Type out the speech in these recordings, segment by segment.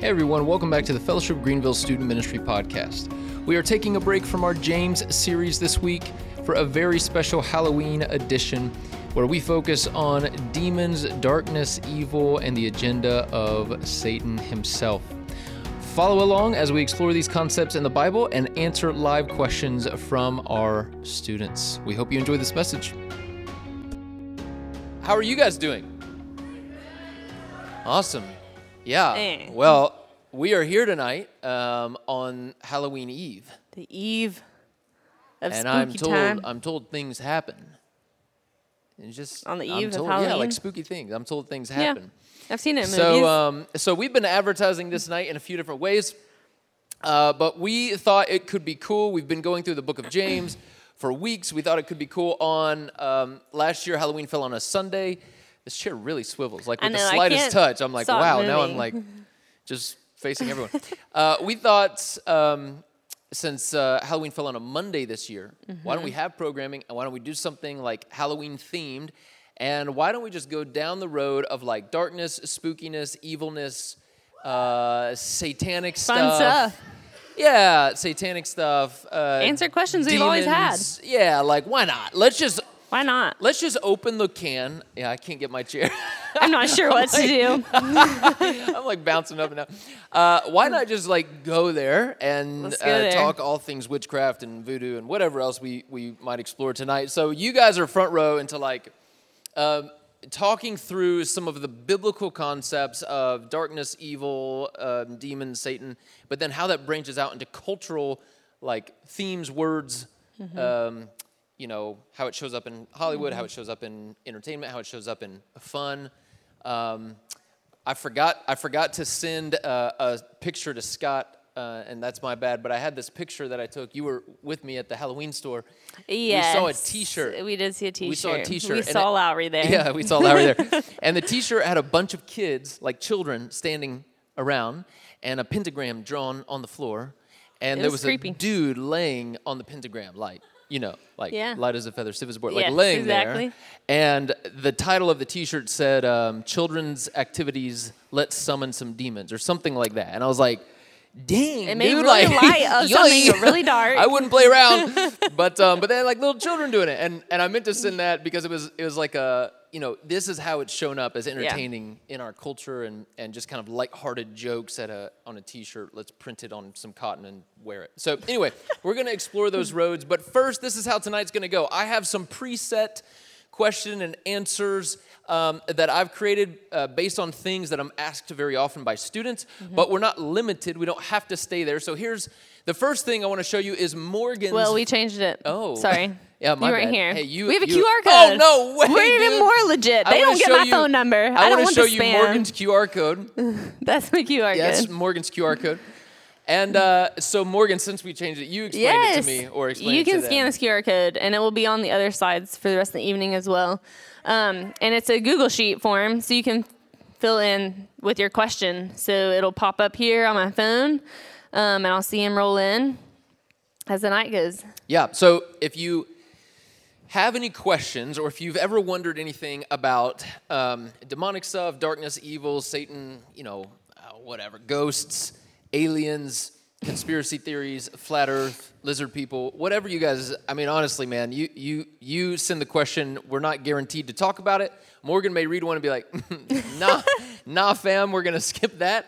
Hey everyone, welcome back to the Fellowship Greenville Student Ministry Podcast. We are taking a break from our James series this week for a very special Halloween edition where we focus on demons, darkness, evil, and the agenda of Satan himself. Follow along as we explore these concepts in the Bible and answer live questions from our students. We hope you enjoy this message. How are you guys doing? Awesome. Yeah. Eh. Well, we are here tonight um, on Halloween Eve, The eve of and spooky I'm told time. I'm told things happen. And just On the I'm eve of told, yeah, like spooky things. I'm told things happen. yeah. I've seen it in movies. So, um, so we've been advertising this night in a few different ways, uh, but we thought it could be cool. We've been going through the Book of James for weeks. We thought it could be cool. On um, last year, Halloween fell on a Sunday. This chair really swivels, like with the know, I slightest touch. I'm like, wow. Now I'm like, just facing everyone. uh, we thought. Um, since uh, Halloween fell on a Monday this year, why don't we Mm-hmm. have programming and why don't we do something like Halloween themed? And why don't we just go down the road of like darkness, spookiness, evilness, uh, satanic Fun stuff. Yeah, satanic stuff. Uh, Answer questions we've always had. Yeah, like why not? Let's just Why not? let's just open the can. Yeah, I can't get my chair. I'm not sure what to do. I'm like bouncing up and down. Uh, why not just like go there and Let's uh, there. talk all things witchcraft and voodoo and whatever else we, we might explore tonight? So you guys are front row into like um, talking through some of the biblical concepts of darkness, evil, um, demons, Satan, but then how that branches out into cultural like themes, words. Mm-hmm. Um, you know how it shows up in Hollywood, how it shows up in entertainment, how it shows up in fun. Um, I forgot I forgot to send uh, a picture to Scott, uh, and that's my bad. But I had this picture that I took. You were with me at the Halloween store. Yes. We saw a T-shirt. We did see a T-shirt. We saw a T-shirt, We saw it- Lowry there. Yeah, we saw Lowry there. And the T-shirt had a bunch of kids, like children, standing around, and a pentagram drawn on the floor. And there was was creepy. a dude laying on the pentagram, like you know, like Yeah. light as a feather, stiff as a board, like Yes, laying exactly. there. And the title of the T-shirt said um, "Children's Activities Let's Summon Some Demons" or something like that. And I was like, "Dang, It made dude, really like, light of something really dark. I wouldn't play around, but um, but they had like little children doing it, and and I meant to send that because it was it was like a you know this is how it's shown up as entertaining in our culture and and just kind of lighthearted jokes at a on a T-shirt. Let's print it on some cotton and wear it. So anyway, we're gonna explore those roads, but first, this is how tonight's gonna go. I have some preset question and answers um, that I've created uh, based on things that I'm asked very often by students, Mm-hmm. but we're not limited. We don't have to stay there. So here's the first thing I want to show you is Morgan's. Well, we changed it. Oh. sorry. Yeah, my you weren't bad. here. Hey, you- we have a you- QR Oh, no way, We're even more legit. They don't get my you- phone number. I, I, don't want to show you spam. Morgan's QR code. That's my QR code. Yes. Morgan's QR code. And uh, so, Morgan, since we changed it, you explain yes. it to me or explain you it to can scan this QR code, and it will be on the other slides for the rest of the evening as well. Um, and it's a Google Sheet form, so you can fill in with your question. So it'll pop up here on my phone, um, and I'll see him roll in as the night goes. Yeah. So if you have any questions, or if you've ever wondered anything about um, demonic stuff, darkness, evil, Satan, you know, uh, whatever, ghosts, aliens, conspiracy theories, flat Earth, lizard people, whatever you guys. I mean, honestly, man, you you you send the question. We're not guaranteed to talk about it. Morgan may read one and be like, "Nah, nah, fam, we're gonna skip that."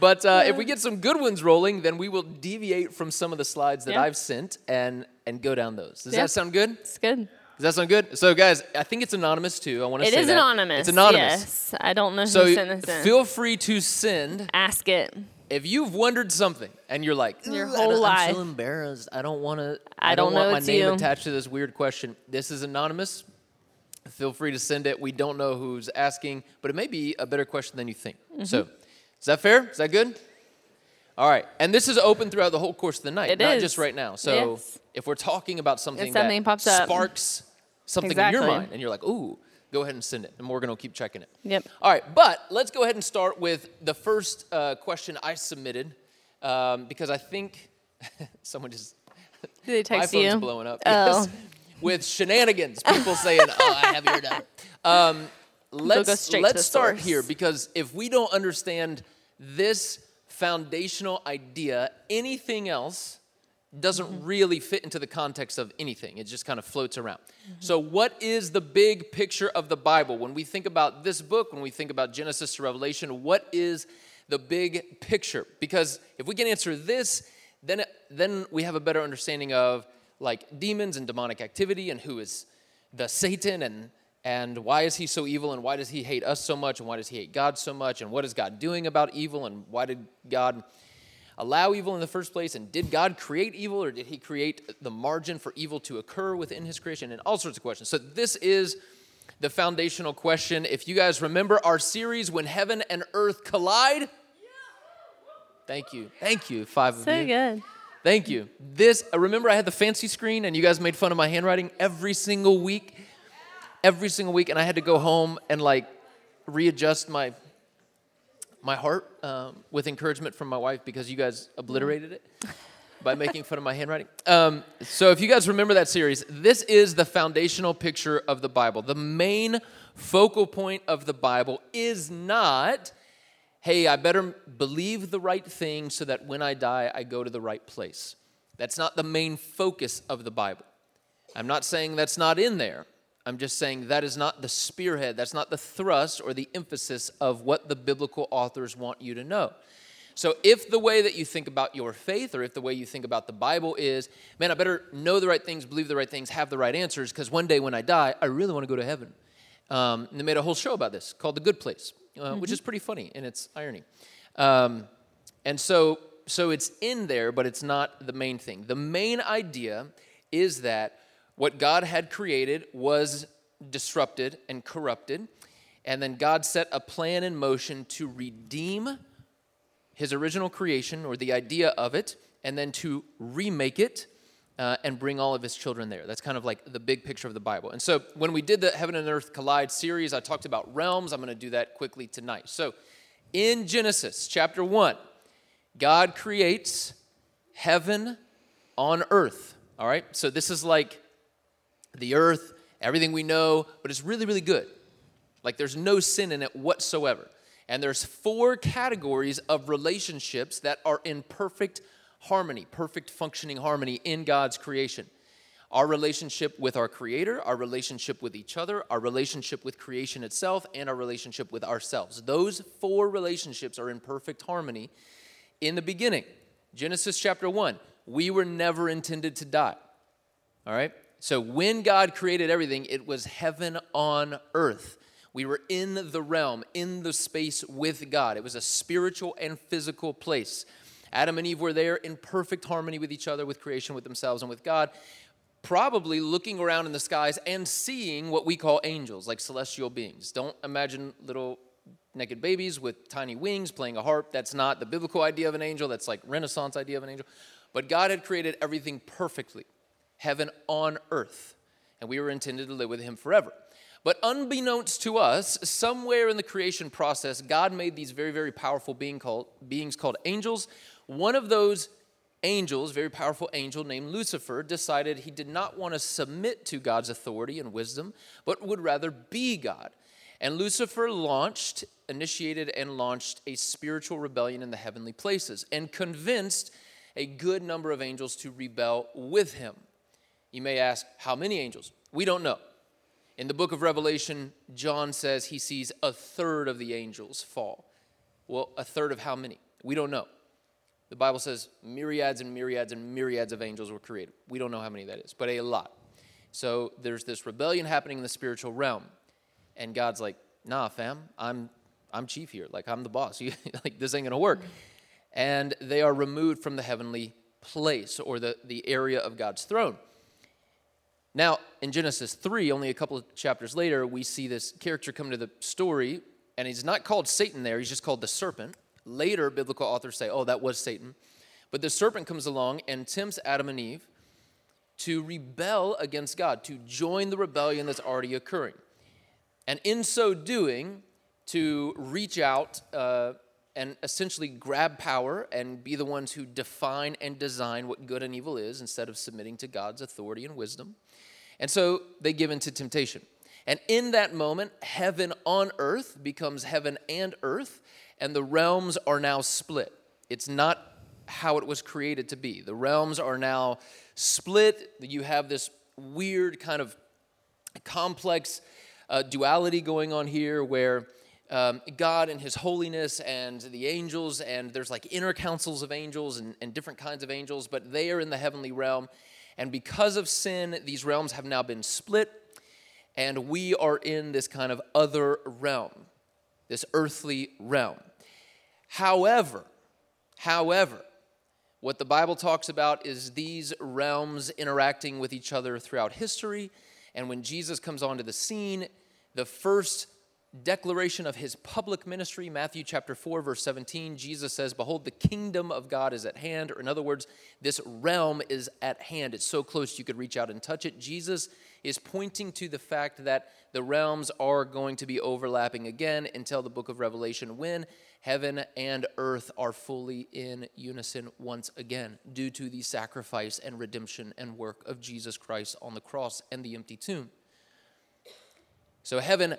But uh, if we get some good ones rolling, then we will deviate from some of the slides that Yeah. I've sent and and go down those. Does Yeah. that sound good? It's good. Does that sound good? So, guys, I think it's anonymous too. I want to It say is that. anonymous. It's anonymous. Yes. I don't know So who sent this in. feel free to send Ask it. if you've wondered something and you're like, Your "Ugh, I whole don't- I'm so embarrassed. I don't want to. I don't, don't want my name you." attached to this weird question. This is anonymous. Feel free to send it. We don't know who's asking, but it may be a better question than you think. Mm-hmm. So, is that fair? Is that good? All right, and this is open throughout the whole course of the night, It not is. just right now. So, Yes. if we're talking about something, something that pops up. sparks something in your mind, and you're like, "Ooh," go ahead and send it, and Morgan will keep checking it. Yep. All right, but let's go ahead and start with the first uh, question I submitted um, because I think someone just Did they my text phone's you? blowing up. Oh. Yes. With shenanigans, people saying, "Oh, I have your number." Um, let's let's start source. here because if we don't understand this foundational idea. Anything else doesn't mm-hmm. really fit into the context of anything. It just kind of floats around. Mm-hmm. So, what is the big picture of the Bible? When we think about this book, when we think about Genesis to Revelation, what is the big picture? Because if we can answer this, then, then we have a better understanding of like demons and demonic activity and who is the Satan and and why is he so evil and why does he hate us so much and why does he hate God so much and what is God doing about evil and why did God allow evil in the first place and did God create evil or did he create the margin for evil to occur within his creation and all sorts of questions. So this is the foundational question. If you guys remember our series when heaven and earth collide, Thank you. Thank you. Five of you. So good. Thank you. This, uh, remember I had the fancy screen and you guys made fun of my handwriting every single week. Every single week. And I had to go home and like readjust my my heart um, with encouragement from my wife because you guys obliterated it by making fun of my handwriting. Um, so if you guys remember that series, this is the foundational picture of the Bible. The main focal point of the Bible is not hey, I better believe the right thing so that when I die, I go to the right place. That's not the main focus of the Bible. I'm not saying that's not in there. I'm just saying that is not the spearhead, that's not the thrust or the emphasis of what the biblical authors want you to know. So, if the way that you think about your faith or if the way you think about the Bible is, man, I better know the right things, believe the right things, have the right answers, because one day when I die, I really want to go to heaven. Um, and they made a whole show about this called The Good Place, uh, which is pretty funny in its irony. Um, and so, so it's in there, but it's not the main thing. The main idea is that what God had created was disrupted and corrupted, and then God set a plan in motion to redeem his original creation or the idea of it, and then to remake it uh, and bring all of his children there. That's kind of like the big picture of the Bible. And so when we did the Heaven and Earth Collide series, I talked about realms. I'm going to do that quickly tonight. So in Genesis chapter 1, God creates heaven on earth. All right? So this is like the earth, everything we know, but it's really, really good. Like there's no sin in it whatsoever. And there's four categories of relationships that are in perfect harmony, perfect functioning harmony in God's creation. Our relationship with our Creator, our relationship with each other, our relationship with creation itself, and our relationship with ourselves. Those four relationships are in perfect harmony in the beginning. Genesis chapter 1, we were never intended to die. All right? So when God created everything, it was heaven on earth. We were in the realm, in the space with God. It was a spiritual and physical place. Adam and Eve were there in perfect harmony with each other, with creation, with themselves, and with God, probably looking around in the skies and seeing what we call angels, like celestial beings. Don't imagine little naked babies with tiny wings playing a harp. That's not the biblical idea of an angel, that's like Renaissance idea of an angel. But God had created everything perfectly, heaven on earth, and we were intended to live with Him forever. But unbeknownst to us, somewhere in the creation process, God made these very, very powerful being called, beings called angels. One of those angels, very powerful angel named Lucifer, decided he did not want to submit to God's authority and wisdom, but would rather be God. And Lucifer launched, initiated, and launched a spiritual rebellion in the heavenly places and convinced a good number of angels to rebel with him. You may ask, how many angels? We don't know. In the book of Revelation, John says he sees a third of the angels fall. Well, a third of how many? We don't know. The Bible says myriads and myriads and myriads of angels were created. We don't know how many that is, but a lot. So there's this rebellion happening in the spiritual realm. And God's like, nah, fam, I'm, I'm chief here. Like, I'm the boss. You, like, this ain't to work. And they are removed from the heavenly place or the, the area of God's throne. Now, in Genesis 3, only a couple of chapters later, we see this character come to the story, and he's not called Satan there, he's just called the serpent. Later, biblical authors say, oh, that was Satan. But the serpent comes along and tempts Adam and Eve to rebel against God, to join the rebellion that's already occurring. And in so doing, to reach out uh, and essentially grab power and be the ones who define and design what good and evil is instead of submitting to God's authority and wisdom. And so they give into temptation. And in that moment, heaven on earth becomes heaven and earth, and the realms are now split. It's not how it was created to be. The realms are now split. You have this weird kind of complex uh, duality going on here where um, God and His holiness and the angels, and there's like inner councils of angels and, and different kinds of angels, but they are in the heavenly realm. And because of sin, these realms have now been split, and we are in this kind of other realm, this earthly realm. However, however, what the Bible talks about is these realms interacting with each other throughout history. And when Jesus comes onto the scene, the first declaration of his public ministry, Matthew chapter 4, verse 17, Jesus says, Behold, the kingdom of God is at hand. Or in other words, this realm is at hand. It's so close you could reach out and touch it. Jesus is pointing to the fact that the realms are going to be overlapping again until the book of Revelation when heaven and earth are fully in unison once again due to the sacrifice and redemption and work of Jesus Christ on the cross and the empty tomb. So heaven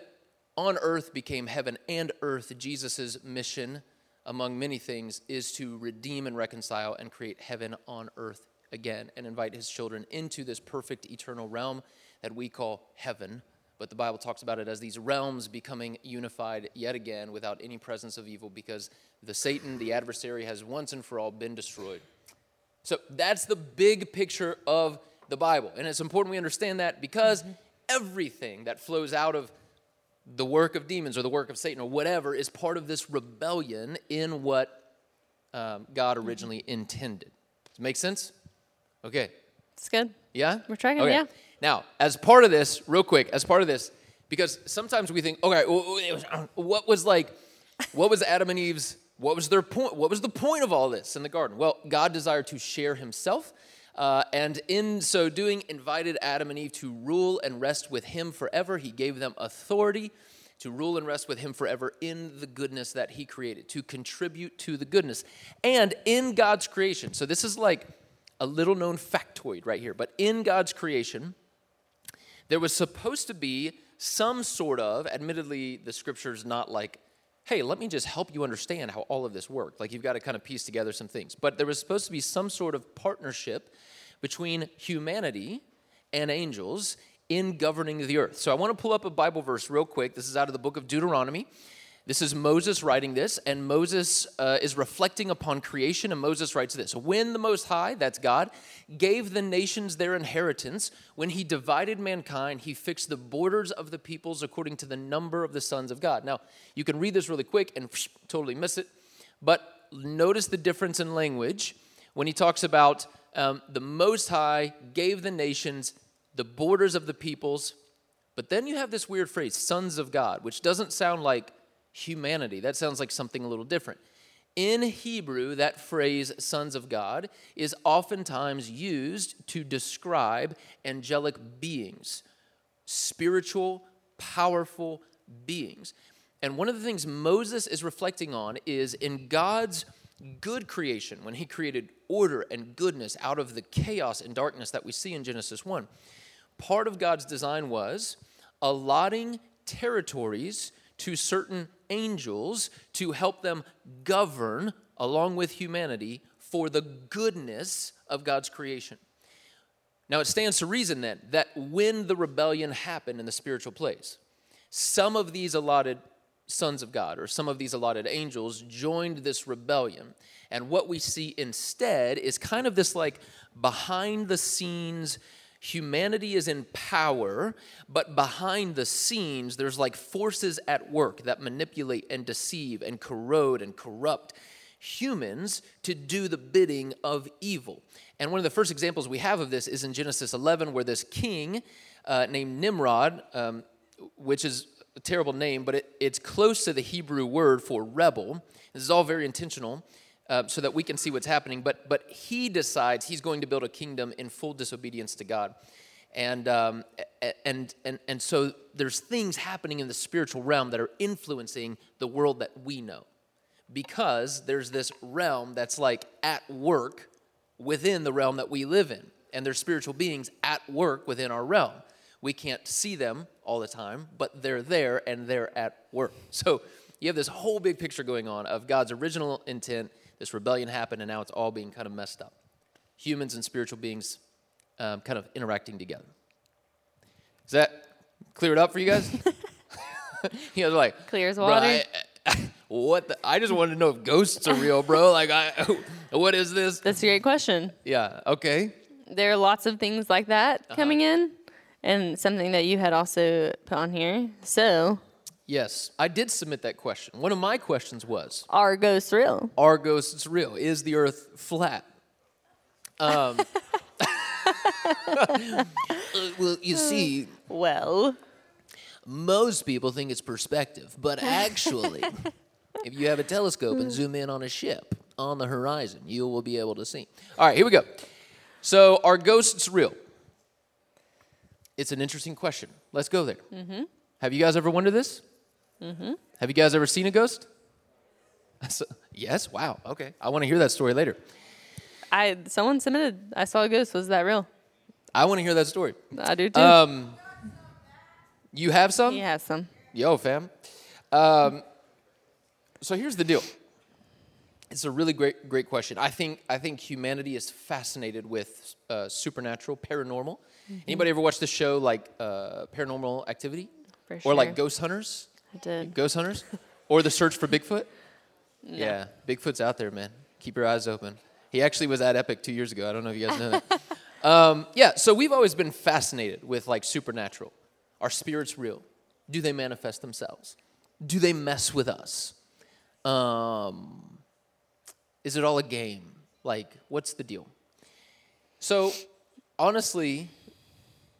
on earth became heaven and earth. Jesus' mission, among many things, is to redeem and reconcile and create heaven on earth again and invite his children into this perfect eternal realm that we call heaven. But the Bible talks about it as these realms becoming unified yet again without any presence of evil because the Satan, the adversary, has once and for all been destroyed. So that's the big picture of the Bible. And it's important we understand that because everything that flows out of the work of demons or the work of Satan or whatever is part of this rebellion in what um, God originally intended. Does it make sense? Okay. It's good. Yeah? We're tracking, okay. yeah. Now, as part of this, real quick, as part of this, because sometimes we think, okay, what was like, what was Adam and Eve's, what was their point? What was the point of all this in the garden? Well, God desired to share himself. Uh, and in so doing, invited Adam and Eve to rule and rest with him forever. He gave them authority to rule and rest with him forever in the goodness that he created, to contribute to the goodness. And in God's creation, so this is like a little known factoid right here, but in God's creation, there was supposed to be some sort of, admittedly, the scripture's not like, hey, let me just help you understand how all of this worked. Like you've got to kind of piece together some things. But there was supposed to be some sort of partnership between humanity and angels in governing the earth. So I want to pull up a Bible verse real quick. This is out of the book of Deuteronomy. This is Moses writing this, and Moses uh, is reflecting upon creation, and Moses writes this When the Most High, that's God, gave the nations their inheritance, when he divided mankind, he fixed the borders of the peoples according to the number of the sons of God. Now, you can read this really quick and totally miss it, but notice the difference in language when he talks about um, the Most High gave the nations the borders of the peoples, but then you have this weird phrase, sons of God, which doesn't sound like humanity. That sounds like something a little different. In Hebrew, that phrase, sons of God, is oftentimes used to describe angelic beings, spiritual, powerful beings. And one of the things Moses is reflecting on is in God's good creation, when he created order and goodness out of the chaos and darkness that we see in Genesis 1, part of God's design was allotting territories to certain angels to help them govern along with humanity for the goodness of God's creation. Now, it stands to reason then that when the rebellion happened in the spiritual place, some of these allotted sons of God or some of these allotted angels joined this rebellion. And what we see instead is kind of this like behind the scenes humanity is in power, but behind the scenes, there's like forces at work that manipulate and deceive and corrode and corrupt humans to do the bidding of evil. And one of the first examples we have of this is in Genesis 11, where this king uh, named Nimrod, um, which is a terrible name, but it, it's close to the Hebrew word for rebel. This is all very intentional uh, so that we can see what's happening. But, but he decides he's going to build a kingdom in full disobedience to God. And, um, and, and, and so there's things happening in the spiritual realm that are influencing the world that we know. Because there's this realm that's like at work within the realm that we live in. And there's spiritual beings at work within our realm. We can't see them all the time, but they're there and they're at work. So you have this whole big picture going on of God's original intent. This rebellion happened, and now it's all being kind of messed up. Humans and spiritual beings um, kind of interacting together. Does that clear it up for you guys? you guys are like Clear as "Bro, water." I- what? The, I just wanted to know if ghosts are real, bro. Like, I, what is this? That's a great question. Yeah. Okay. There are lots of things like that Uh-huh. coming in, and something that you had also put on here. So, Yes, I did submit that question. One of my questions was are ghosts real? Are ghosts real? Is the earth flat? Um, well, you see, Well, most people think it's perspective, but actually, if you have a telescope and zoom in on a ship on the horizon, you will be able to see. All right, here we go. So, are ghosts real? It's an interesting question. Let's go there. Have you guys ever wondered this? Have you guys ever seen a ghost? Yes. Wow. Okay. I want to hear that story later. I someone submitted. I saw a ghost. Was that real? I want to hear that story. I do too. Um, you have some? he has some. Yo, fam. Um, so here's the deal. It's a really great, great question. I think, I think humanity is fascinated with uh, supernatural, paranormal. Mm-hmm. Anybody ever watch the show like uh, Paranormal Activity, For or like. Ghost Hunters? I did. Ghost Hunters, or The Search for Bigfoot? Yeah, Bigfoot's out there, man. Keep your eyes open. He actually was at Epic two years ago. I don't know if you guys know that. um, yeah, so we've always been fascinated with like supernatural. Are spirits real? Do they manifest themselves? Do they mess with us? Um, is it all a game? Like, what's the deal? So, honestly,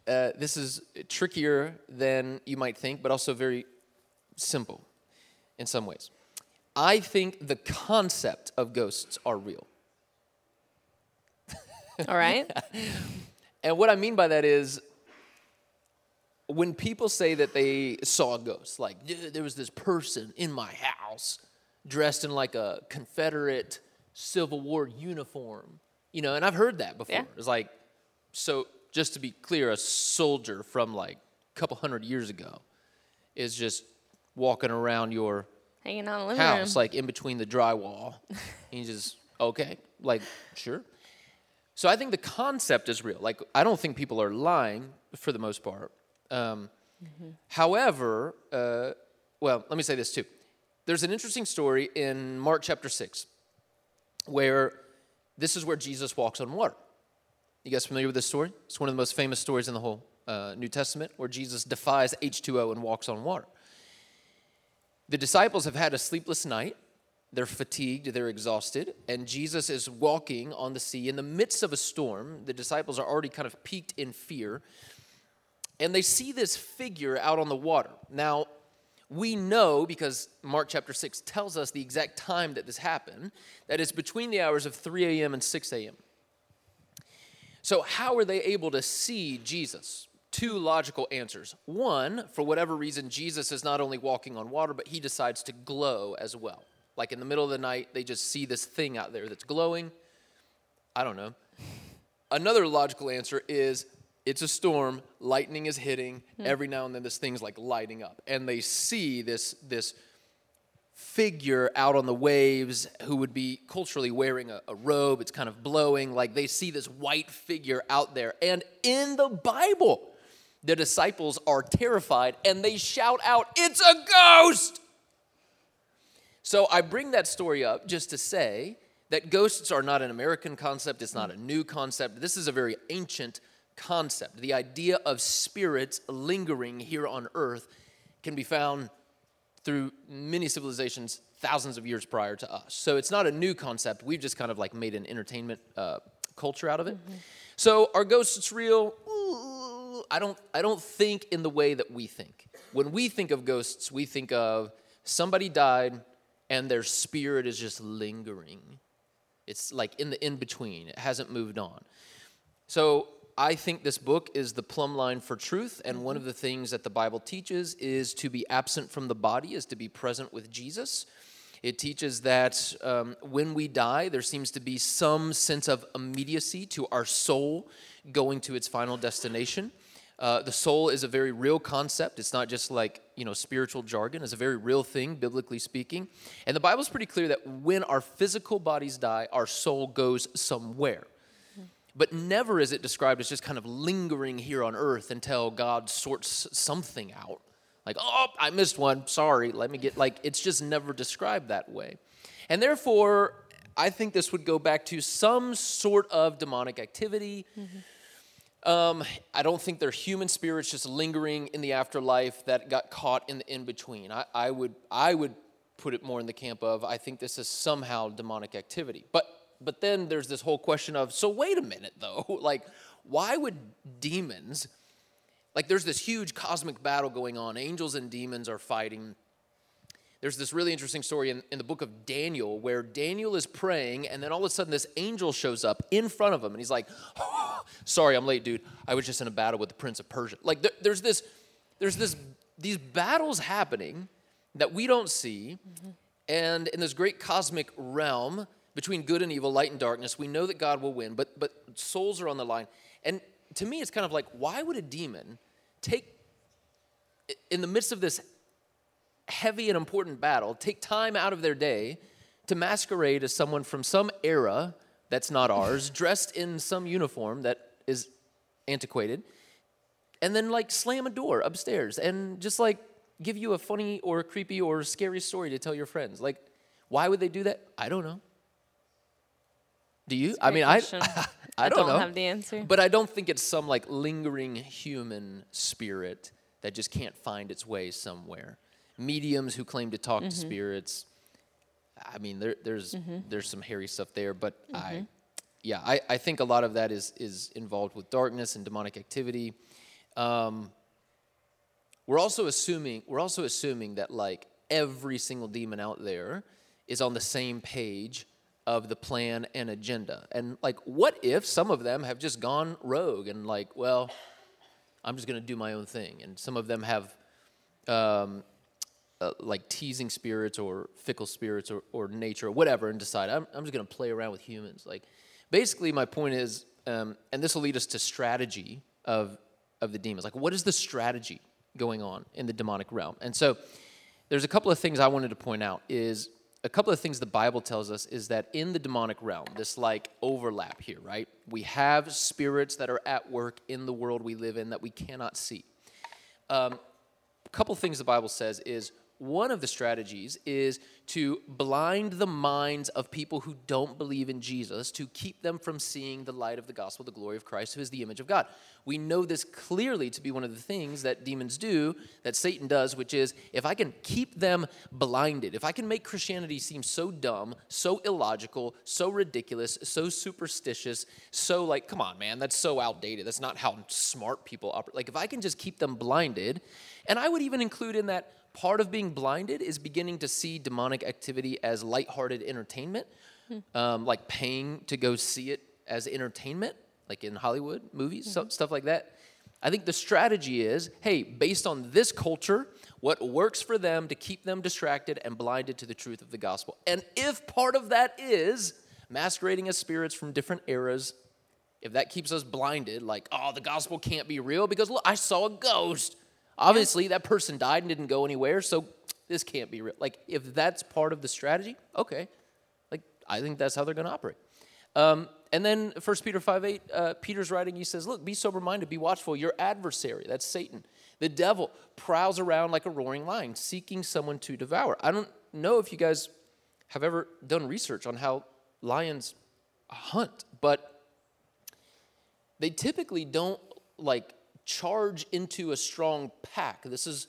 uh, this is trickier than you might think, but also very simple in some ways. I think the concept of ghosts are real. All right. And what I mean by that is when people say that they saw a ghost, like there was this person in my house dressed in like a Confederate Civil War uniform, you know, and I've heard that before. Yeah. It's like, so just to be clear, a soldier from like a couple hundred years ago is just walking around your Hanging out in the living house, room. like in between the drywall. and you just, okay, like, sure. So I think the concept is real. Like, I don't think people are lying for the most part. Um, However, uh, well, let me say this too. There's an interesting story in Mark chapter 6 where this is where Jesus walks on water. You guys familiar with this story? It's one of the most famous stories in the whole uh, New Testament where Jesus defies H2O and walks on water. The disciples have had a sleepless night. They're fatigued, they're exhausted, and Jesus is walking on the sea in the midst of a storm. The disciples are already kind of peaked in fear, and they see this figure out on the water. Now, we know because Mark chapter 6 tells us the exact time that this happened, that it's between the hours of 3 a.m. and 6 a.m. So, how are they able to see Jesus? Two logical answers. One, for whatever reason, Jesus is not only walking on water, but he decides to glow as well. Like in the middle of the night, they just see this thing out there that's glowing. I don't know. Another logical answer is it's a storm, lightning is hitting, hmm. every now and then this thing's like lighting up. And they see this, this figure out on the waves who would be culturally wearing a, a robe. It's kind of blowing. Like they see this white figure out there. And in the Bible, the disciples are terrified and they shout out, It's a ghost! So I bring that story up just to say that ghosts are not an American concept, it's not a new concept. This is a very ancient concept. The idea of spirits lingering here on earth can be found through many civilizations thousands of years prior to us. So it's not a new concept. We've just kind of like made an entertainment uh, culture out of it. So are ghosts real? I don't. I don't think in the way that we think. When we think of ghosts, we think of somebody died and their spirit is just lingering. It's like in the in between. It hasn't moved on. So I think this book is the plumb line for truth, and one of the things that the Bible teaches is to be absent from the body, is to be present with Jesus. It teaches that um, when we die, there seems to be some sense of immediacy to our soul going to its final destination. Uh, the soul is a very real concept. It's not just like, you know, spiritual jargon. It's a very real thing, biblically speaking. And the Bible's pretty clear that when our physical bodies die, our soul goes somewhere. But never is it described as just kind of lingering here on earth until God sorts something out. Like, oh, I missed one. Sorry. Let me get, like, it's just never described that way. And therefore, I think this would go back to some sort of demonic activity. Mm-hmm um, I don't think they're human spirits just lingering in the afterlife that got caught in the in between. I, I, would, I would put it more in the camp of I think this is somehow demonic activity. But, but then there's this whole question of so wait a minute though, like why would demons, like there's this huge cosmic battle going on, angels and demons are fighting there's this really interesting story in, in the book of Daniel where Daniel is praying, and then all of a sudden this angel shows up in front of him, and he's like, oh, "Sorry, I'm late, dude. I was just in a battle with the prince of Persia." Like there, there's this, there's this, these battles happening that we don't see, mm-hmm. and in this great cosmic realm between good and evil, light and darkness, we know that God will win, but but souls are on the line, and to me, it's kind of like, why would a demon take in the midst of this heavy and important battle take time out of their day to masquerade as someone from some era that's not ours, dressed in some uniform that is antiquated, and then like slam a door upstairs and just like give you a funny or creepy or scary story to tell your friends. Like, why would they do that? I don't know. Do you? I mean, I, I, I, don't, don't know. have the answer. But I don't think it's some like lingering human spirit that just can't find its way somewhere mediums who claim to talk mm-hmm. to spirits. I mean, there, there's mm-hmm. there's some hairy stuff there, but I, mm-hmm. yeah, I, I think a lot of that is is involved with darkness and demonic activity. Um, we're also assuming we're also assuming that like every single demon out there is on the same page of the plan and agenda. And like, what if some of them have just gone rogue and like, well, I'm just going to do my own thing, and some of them have um, uh, like teasing spirits or fickle spirits or, or nature or whatever and decide I'm, I'm just going to play around with humans. Like, basically, my point is, um, and this will lead us to strategy of, of the demons. Like, what is the strategy going on in the demonic realm? And so, there's a couple of things I wanted to point out. Is a couple of things the Bible tells us is that in the demonic realm, this like overlap here, right? We have spirits that are at work in the world we live in that we cannot see. Um, a couple of things the Bible says is one of the strategies is to blind the minds of people who don't believe in Jesus to keep them from seeing the light of the gospel, the glory of Christ, who is the image of God. We know this clearly to be one of the things that demons do, that Satan does, which is if I can keep them blinded, if I can make Christianity seem so dumb, so illogical, so ridiculous, so superstitious, so like, come on, man, that's so outdated. That's not how smart people operate. Like, if I can just keep them blinded, and I would even include in that part of being blinded is beginning to see demonic activity as lighthearted entertainment, hmm. um, like paying to go see it as entertainment, like in Hollywood movies, mm-hmm. so, stuff like that. I think the strategy is hey, based on this culture, what works for them to keep them distracted and blinded to the truth of the gospel. And if part of that is masquerading as spirits from different eras, if that keeps us blinded, like, oh, the gospel can't be real because look, I saw a ghost. Obviously, that person died and didn't go anywhere, so this can't be real. Like, if that's part of the strategy, okay. Like, I think that's how they're going to operate. Um, and then 1 Peter 5 8, uh, Peter's writing, he says, Look, be sober minded, be watchful. Your adversary, that's Satan, the devil, prowls around like a roaring lion, seeking someone to devour. I don't know if you guys have ever done research on how lions hunt, but they typically don't like charge into a strong pack. This is,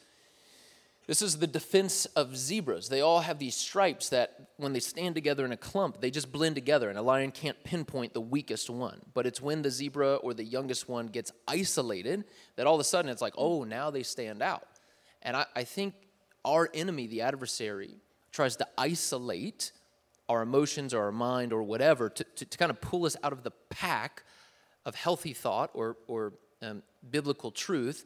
this is the defense of zebras. They all have these stripes that, when they stand together in a clump, they just blend together, and a lion can't pinpoint the weakest one. But it's when the zebra or the youngest one gets isolated that all of a sudden it's like, oh, now they stand out. And I, I think our enemy, the adversary, tries to isolate our emotions or our mind or whatever to, to, to kind of pull us out of the pack of healthy thought or, or um, biblical truth.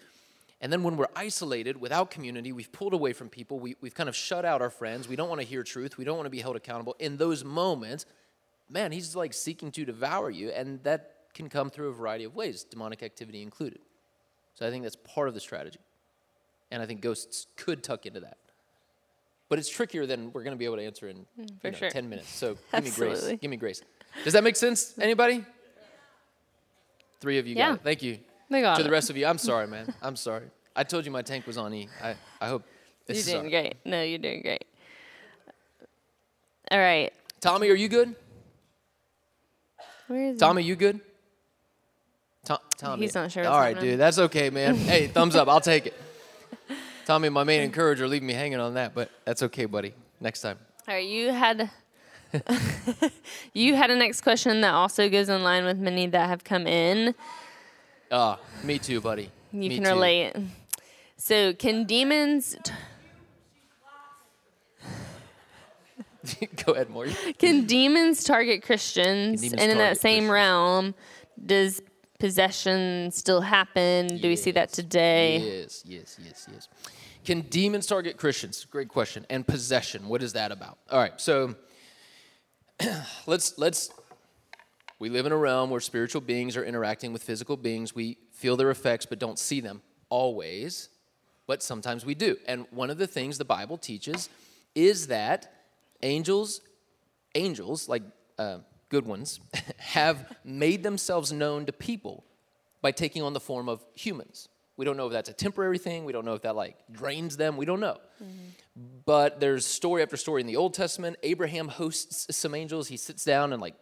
And then when we're isolated without community, we've pulled away from people, we, we've kind of shut out our friends, we don't want to hear truth, we don't want to be held accountable. In those moments, man, he's like seeking to devour you, and that can come through a variety of ways, demonic activity included. So I think that's part of the strategy. And I think ghosts could tuck into that. But it's trickier than we're going to be able to answer in Mm, you know, sure. 10 minutes. So give me grace. Give me grace. Does that make sense? Anybody? Three of you Yeah. got it. Thank you. They got to the rest of you, I'm sorry, man. I'm sorry. I told you my tank was on E. I, I hope this You're is doing great. No, you're doing great. All right. Tommy, are you good? Where is Tommy, you good? Tom, Tommy. He's not sure what's All right, dude. That's okay, man. hey, thumbs up. I'll take it. Tommy, my main encourager, leaving me hanging on that, but that's okay, buddy. Next time. All right, you had you had a next question that also goes in line with many that have come in. Ah, me too, buddy. You Me can too. relate. So, can demons Go ahead, Morty. can demons target Christians? demons and in that same Christians? realm, does possession still happen? Do we see that today? Yes, yes, yes, yes. Can demons target Christians? Great question. And possession, what is that about? All right, so let's let's we live in a realm where spiritual beings are interacting with physical beings. We feel their effects but don't see them always, but sometimes we do. And one of the things the Bible teaches is that angels angels like uh, good ones have made themselves known to people by taking on the form of humans. We don't know if that's a temporary thing. We don't know if that like drains them. We don't know. But there's story after story in the Old Testament. Abraham hosts some angels. He sits down and like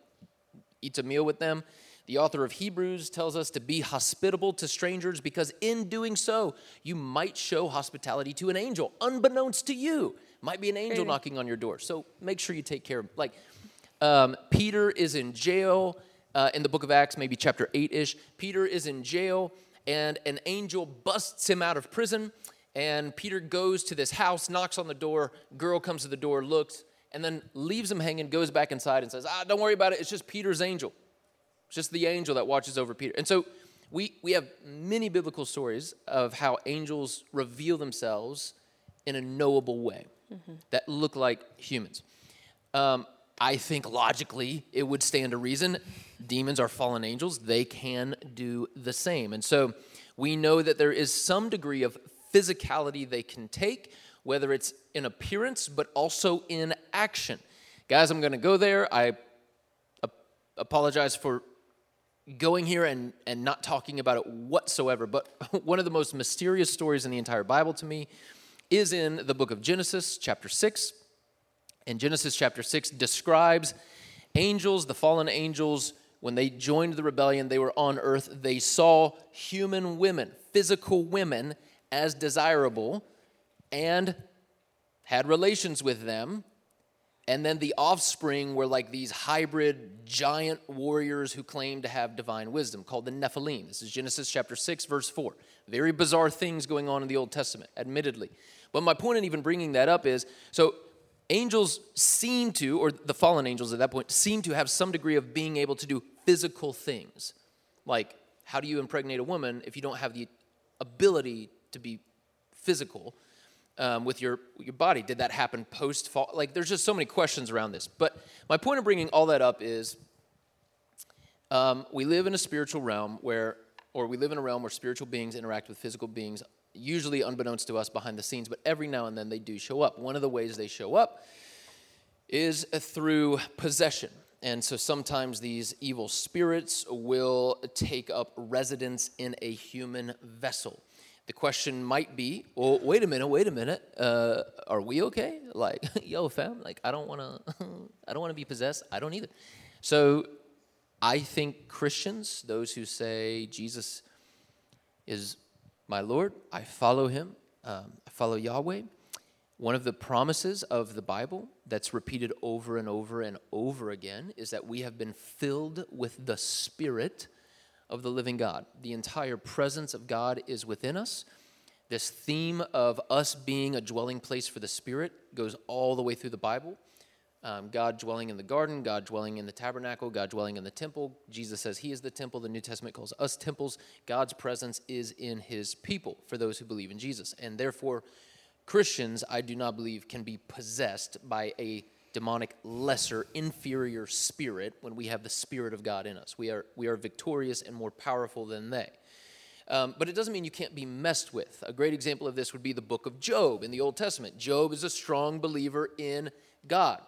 eats a meal with them. The author of Hebrews tells us to be hospitable to strangers because in doing so, you might show hospitality to an angel, unbeknownst to you. Might be an angel knocking on your door. So make sure you take care of like um, Peter is in jail uh, in the book of Acts, maybe chapter 8 ish. Peter is in jail, and an angel busts him out of prison. And Peter goes to this house, knocks on the door. Girl comes to the door, looks, and then leaves him hanging, goes back inside, and says, Ah, don't worry about it. It's just Peter's angel. It's just the angel that watches over Peter. And so we, we have many biblical stories of how angels reveal themselves in a knowable way that look like humans. Um, I think logically it would stand to reason. Demons are fallen angels, they can do the same. And so we know that there is some degree of physicality they can take, whether it's in appearance, but also in action. Guys, I'm going to go there. I apologize for going here and, and not talking about it whatsoever. But one of the most mysterious stories in the entire Bible to me is in the book of Genesis, chapter 6. And Genesis chapter 6 describes angels, the fallen angels, when they joined the rebellion, they were on earth. They saw human women, physical women, as desirable and had relations with them. And then the offspring were like these hybrid giant warriors who claimed to have divine wisdom, called the Nephilim. This is Genesis chapter 6, verse 4. Very bizarre things going on in the Old Testament, admittedly. But my point in even bringing that up is so angels seem to, or the fallen angels at that point, seem to have some degree of being able to do physical things. Like, how do you impregnate a woman if you don't have the ability to be physical? Um, with your your body. Did that happen post fall? Like, there's just so many questions around this. But my point of bringing all that up is, um, we live in a spiritual realm where, or we live in a realm where spiritual beings interact with physical beings, usually unbeknownst to us behind the scenes. But every now and then they do show up. One of the ways they show up is through possession. And so sometimes these evil spirits will take up residence in a human vessel. The question might be, well, wait a minute, wait a minute. Uh, are we okay? Like, yo, fam, like I don't want to, I don't want to be possessed. I don't either. So, I think Christians, those who say Jesus is my Lord, I follow Him, um, I follow Yahweh. One of the promises of the Bible that's repeated over and over and over again is that we have been filled with the Spirit of the living God. The entire presence of God is within us. This theme of us being a dwelling place for the Spirit goes all the way through the Bible. Um, God dwelling in the garden, God dwelling in the tabernacle, God dwelling in the temple. Jesus says He is the temple. The New Testament calls us temples. God's presence is in His people for those who believe in Jesus. And therefore, Christians, I do not believe, can be possessed by a demonic, lesser, inferior spirit when we have the Spirit of God in us. We are, we are victorious and more powerful than they. Um, but it doesn't mean you can't be messed with. A great example of this would be the book of Job in the Old Testament. Job is a strong believer in God,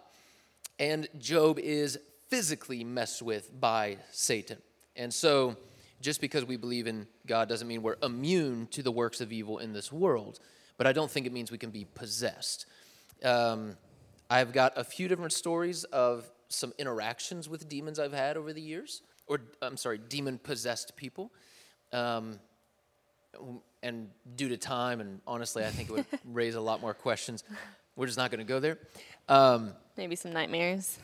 and Job is physically messed with by Satan. And so, just because we believe in God doesn't mean we're immune to the works of evil in this world, but I don't think it means we can be possessed. Um, I've got a few different stories of some interactions with demons I've had over the years, or I'm sorry, demon possessed people. Um, and due to time, and honestly, I think it would raise a lot more questions. We're just not going to go there. Um, Maybe some nightmares.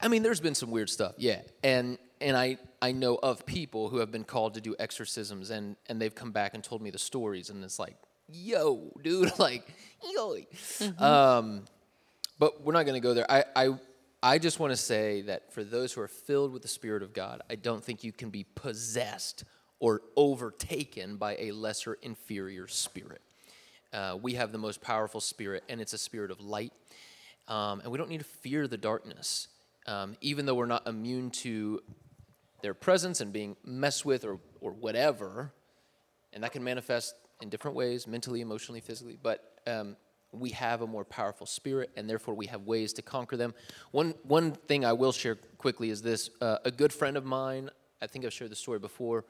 I mean, there's been some weird stuff, yeah, and and I I know of people who have been called to do exorcisms, and and they've come back and told me the stories, and it's like, yo, dude, like, yo. Mm-hmm. Um, but we're not going to go there. I I I just want to say that for those who are filled with the Spirit of God, I don't think you can be possessed or overtaken by a lesser inferior spirit. Uh, we have the most powerful spirit, and it's a spirit of light. Um, and we don't need to fear the darkness um, even though we're not immune to their presence and being messed with or, or whatever, and that can manifest in different ways mentally, emotionally, physically, but um, we have a more powerful spirit, and therefore we have ways to conquer them. One, one thing I will share quickly is this uh, a good friend of mine, I think I've shared the story before.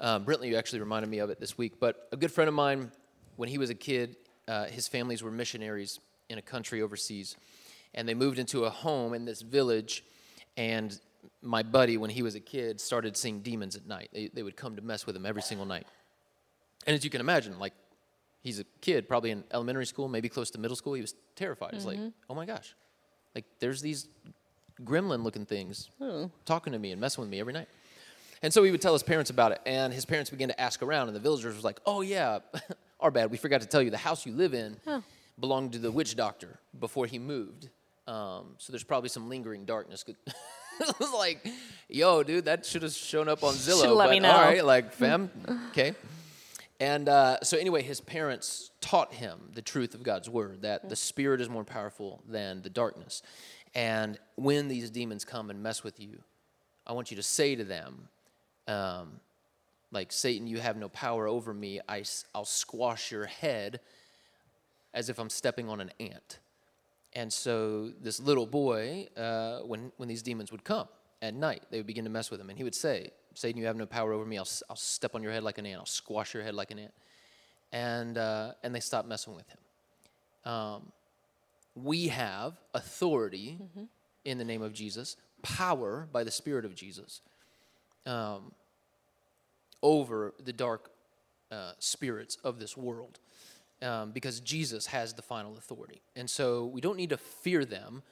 Um, you actually reminded me of it this week, but a good friend of mine, when he was a kid, uh, his families were missionaries in a country overseas and they moved into a home in this village. And my buddy, when he was a kid, started seeing demons at night. They, they would come to mess with him every single night. And as you can imagine, like he's a kid, probably in elementary school, maybe close to middle school, he was terrified. He's mm-hmm. like, oh my gosh, like there's these gremlin looking things oh. talking to me and messing with me every night. And so he would tell his parents about it, and his parents began to ask around, and the villagers was like, "Oh yeah, our bad. We forgot to tell you the house you live in oh. belonged to the witch doctor before he moved, um, so there's probably some lingering darkness. it was like, yo, dude, that should have shown up on Zillow. Should let but me know. all right, like, fam, okay. And uh, so anyway, his parents taught him the truth of God's word that the spirit is more powerful than the darkness. And when these demons come and mess with you, I want you to say to them, um, like, Satan, you have no power over me. I, I'll squash your head as if I'm stepping on an ant. And so this little boy, uh, when, when these demons would come at night, they would begin to mess with him. And he would say, Satan, you have no power over me. I'll, I'll step on your head like an ant. I'll squash your head like an ant. And, uh, and they stopped messing with him. Um, we have authority mm-hmm. in the name of Jesus, power by the Spirit of Jesus um, over the dark uh, spirits of this world um, because Jesus has the final authority. And so we don't need to fear them,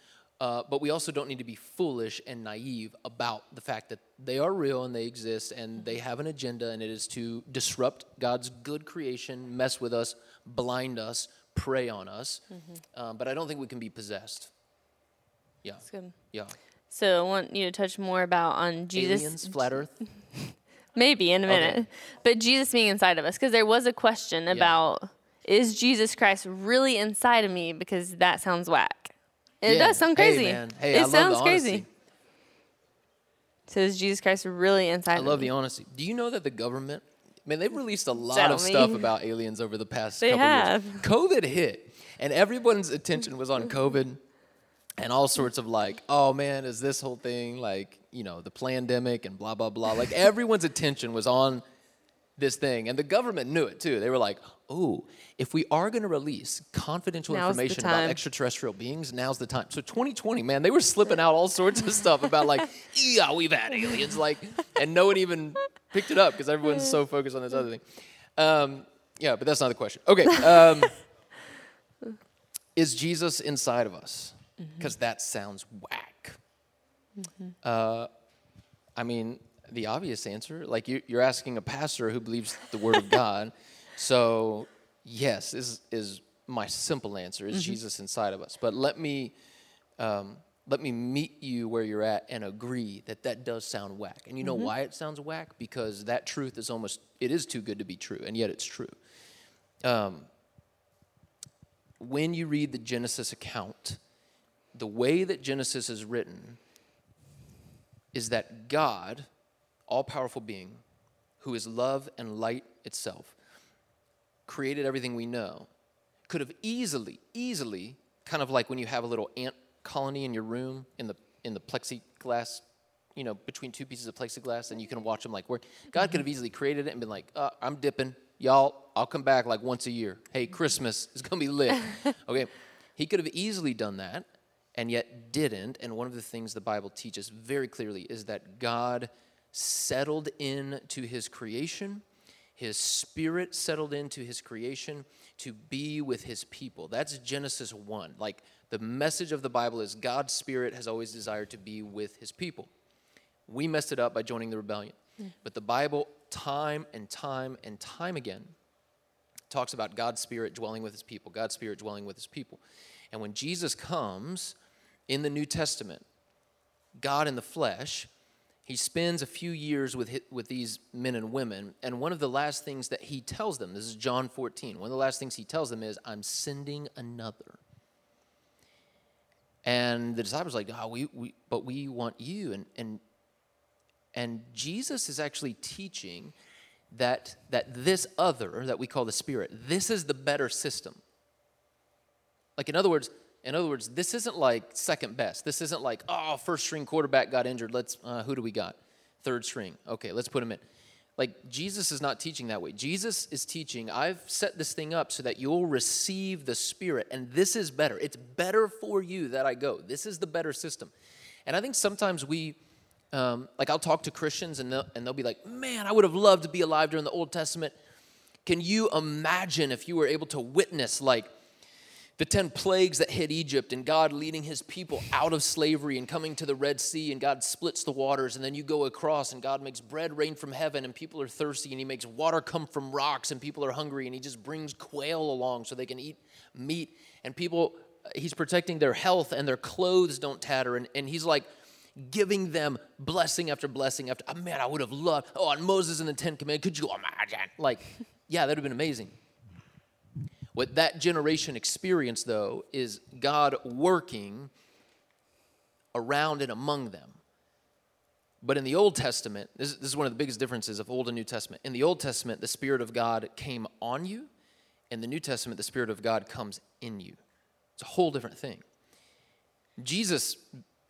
uh, but we also don't need to be foolish and naive about the fact that they are real and they exist and they have an agenda, and it is to disrupt God's good creation, mess with us, blind us, prey on us. Mm-hmm. Um, but I don't think we can be possessed. Yeah. That's good. Yeah. So I want you to touch more about on Jesus. Aliens, flat Earth. Maybe in a minute, okay. but Jesus being inside of us, because there was a question yeah. about is Jesus Christ really inside of me? Because that sounds whack. It yeah. does sound crazy. Hey. Hey, it I sounds crazy. So is Jesus Christ really inside? I love me? the honesty. Do you know that the government, man, they've released a lot Tell of me. stuff about aliens over the past they couple have. years. COVID hit, and everyone's attention was on COVID and all sorts of like, oh man, is this whole thing like, you know, the pandemic and blah blah blah. Like everyone's attention was on this thing, and the government knew it too. They were like, "Oh, if we are going to release confidential now's information about extraterrestrial beings, now's the time." So 2020, man, they were slipping out all sorts of stuff about like, "Yeah, we've had aliens," like, and no one even picked it up because everyone's so focused on this other thing. Um, yeah, but that's not the question. Okay, um, is Jesus inside of us? Because mm-hmm. that sounds whack. Mm-hmm. Uh, I mean, the obvious answer. Like you, are asking a pastor who believes the word of God. So, yes, is is my simple answer is mm-hmm. Jesus inside of us. But let me um, let me meet you where you're at and agree that that does sound whack. And you know mm-hmm. why it sounds whack? Because that truth is almost it is too good to be true, and yet it's true. Um, when you read the Genesis account, the way that Genesis is written is that God all powerful being who is love and light itself, created everything we know, could have easily, easily, kind of like when you have a little ant colony in your room in the in the plexiglass, you know, between two pieces of plexiglass, and you can watch them like work. God could have easily created it and been like, uh, "I'm dipping, y'all. I'll come back like once a year. Hey, Christmas is gonna be lit." okay, he could have easily done that, and yet didn't. And one of the things the Bible teaches very clearly is that God settled into His creation. His spirit settled into his creation to be with his people. That's Genesis 1. Like the message of the Bible is God's spirit has always desired to be with his people. We messed it up by joining the rebellion. Hmm. But the Bible, time and time and time again, talks about God's spirit dwelling with his people, God's spirit dwelling with his people. And when Jesus comes in the New Testament, God in the flesh, he spends a few years with, with these men and women, and one of the last things that he tells them, this is John 14, one of the last things he tells them is, I'm sending another. And the disciples are like, oh, we, we, but we want you. And, and, and Jesus is actually teaching that, that this other that we call the Spirit, this is the better system. Like, in other words, in other words, this isn't like second best. This isn't like, oh, first string quarterback got injured. Let's, uh, who do we got? Third string. Okay, let's put him in. Like, Jesus is not teaching that way. Jesus is teaching, I've set this thing up so that you'll receive the Spirit, and this is better. It's better for you that I go. This is the better system. And I think sometimes we, um, like, I'll talk to Christians, and they'll, and they'll be like, man, I would have loved to be alive during the Old Testament. Can you imagine if you were able to witness, like, the 10 plagues that hit Egypt and God leading his people out of slavery and coming to the Red Sea and God splits the waters and then you go across and God makes bread rain from heaven and people are thirsty and he makes water come from rocks and people are hungry and he just brings quail along so they can eat meat and people he's protecting their health and their clothes don't tatter and, and he's like giving them blessing after blessing after oh, man I would have loved oh and Moses and the Ten Commandments could you oh imagine like yeah that would have been amazing what that generation experienced, though, is God working around and among them. But in the Old Testament, this, is one of the biggest differences of Old and New Testament. In the Old Testament, the Spirit of God came on you. In the New Testament, the Spirit of God comes in you. It's a whole different thing. Jesus,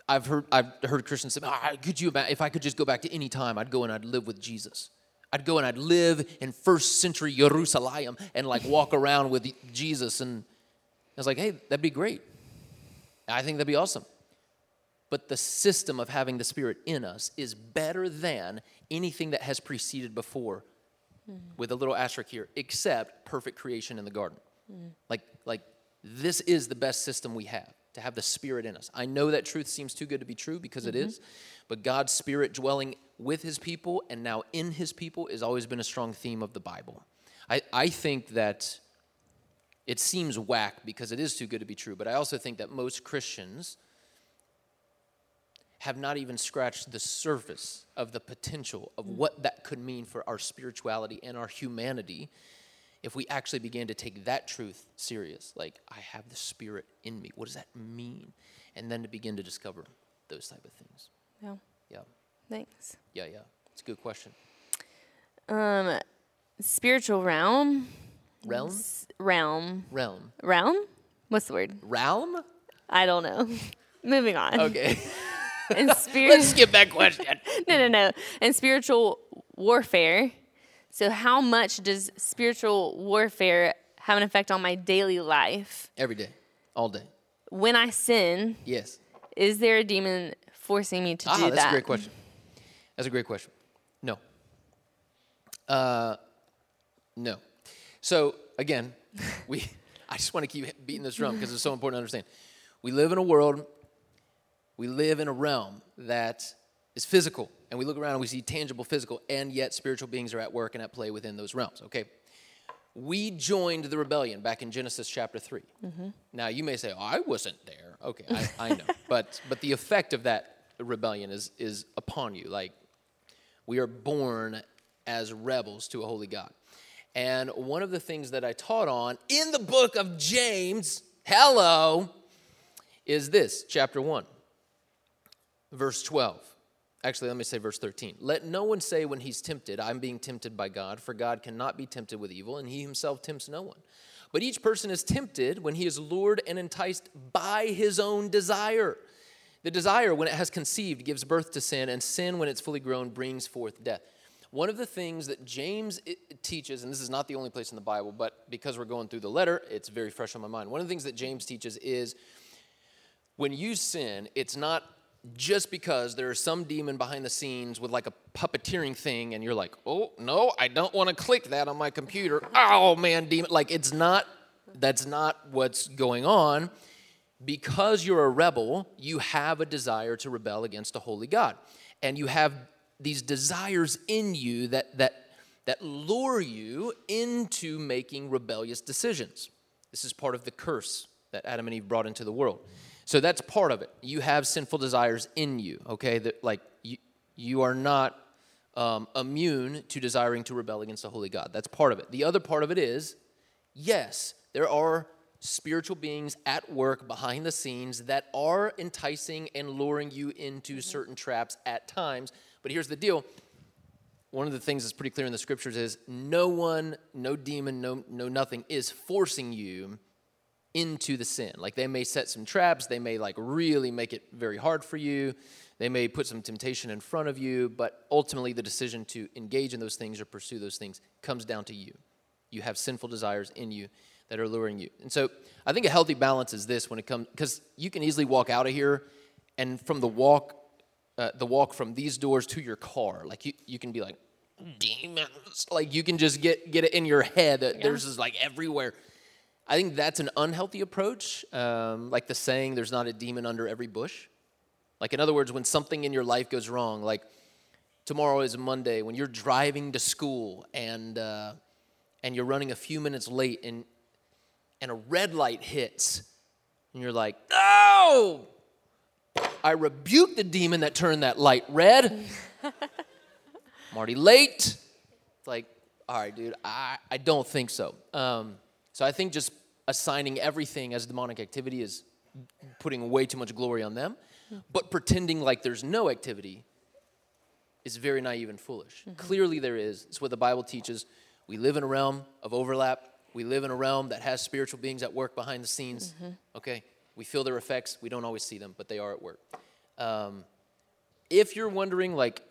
I've heard, I've heard Christians say, oh, could you, if I could just go back to any time, I'd go and I'd live with Jesus. I'd go and I'd live in first century Jerusalem and like walk around with Jesus. And I was like, hey, that'd be great. I think that'd be awesome. But the system of having the Spirit in us is better than anything that has preceded before, mm. with a little asterisk here, except perfect creation in the garden. Mm. Like, like this is the best system we have to have the Spirit in us. I know that truth seems too good to be true because mm-hmm. it is, but God's Spirit dwelling with His people and now in His people has always been a strong theme of the Bible. I, I think that it seems whack because it is too good to be true, but I also think that most Christians have not even scratched the surface of the potential of what that could mean for our spirituality and our humanity if we actually began to take that truth serious, like I have the Spirit in me, what does that mean? And then to begin to discover those type of things. Yeah. Yeah. Thanks. Yeah, yeah. It's a good question. Um, spiritual realm. Realm. S- realm. Realm. Realm. What's the word? Realm. I don't know. Moving on. Okay. and spirit. Let's skip that question. no, no, no. And spiritual warfare so, how much does spiritual warfare have an effect on my daily life? Every day, all day. When I sin, yes. Is there a demon forcing me to ah, do that? That's a great question. That's a great question. No. Uh, no. So again, we. I just want to keep beating this drum because it's so important to understand. We live in a world. We live in a realm that is physical and we look around and we see tangible physical, and yet spiritual beings are at work and at play within those realms. Okay. We joined the rebellion back in Genesis chapter 3. Mm-hmm. Now, you may say, oh, I wasn't there. Okay, I, I know. but, but the effect of that rebellion is, is upon you. Like, we are born as rebels to a holy God. And one of the things that I taught on in the book of James, hello, is this chapter 1, verse 12. Actually, let me say verse 13. Let no one say when he's tempted, I'm being tempted by God, for God cannot be tempted with evil, and he himself tempts no one. But each person is tempted when he is lured and enticed by his own desire. The desire, when it has conceived, gives birth to sin, and sin, when it's fully grown, brings forth death. One of the things that James eh, teaches, and this is not the only place in the Bible, but because we're going through the letter, it's very fresh on my mind. One of the things that James teaches is when you sin, it's not just because there is some demon behind the scenes with like a puppeteering thing and you're like, oh, no, I don't want to click that on my computer. Oh, man, demon. Like, it's not, that's not what's going on. Because you're a rebel, you have a desire to rebel against a holy God. And you have these desires in you that, that, that lure you into making rebellious decisions. This is part of the curse that Adam and Eve brought into the world. So that's part of it. You have sinful desires in you, okay? That like you, you are not um, immune to desiring to rebel against the holy God. That's part of it. The other part of it is, yes, there are spiritual beings at work behind the scenes that are enticing and luring you into certain traps at times. But here's the deal. One of the things that's pretty clear in the scriptures is no one, no demon, no, no nothing is forcing you into the sin. Like they may set some traps, they may like really make it very hard for you. They may put some temptation in front of you, but ultimately the decision to engage in those things or pursue those things comes down to you. You have sinful desires in you that are luring you. And so I think a healthy balance is this when it comes because you can easily walk out of here and from the walk uh, the walk from these doors to your car, like you, you can be like, demons. Like you can just get get it in your head that yeah. there's just like everywhere. I think that's an unhealthy approach. Um, like the saying, there's not a demon under every bush. Like, in other words, when something in your life goes wrong, like tomorrow is Monday, when you're driving to school and, uh, and you're running a few minutes late and, and a red light hits, and you're like, oh, I rebuke the demon that turned that light red. I'm already late. It's like, all right, dude, I, I don't think so. Um, so I think just assigning everything as demonic activity is putting way too much glory on them. But pretending like there's no activity is very naive and foolish. Mm-hmm. Clearly, there is. It's what the Bible teaches. We live in a realm of overlap. We live in a realm that has spiritual beings at work behind the scenes. Mm-hmm. Okay? We feel their effects. We don't always see them, but they are at work. Um, if you're wondering, like,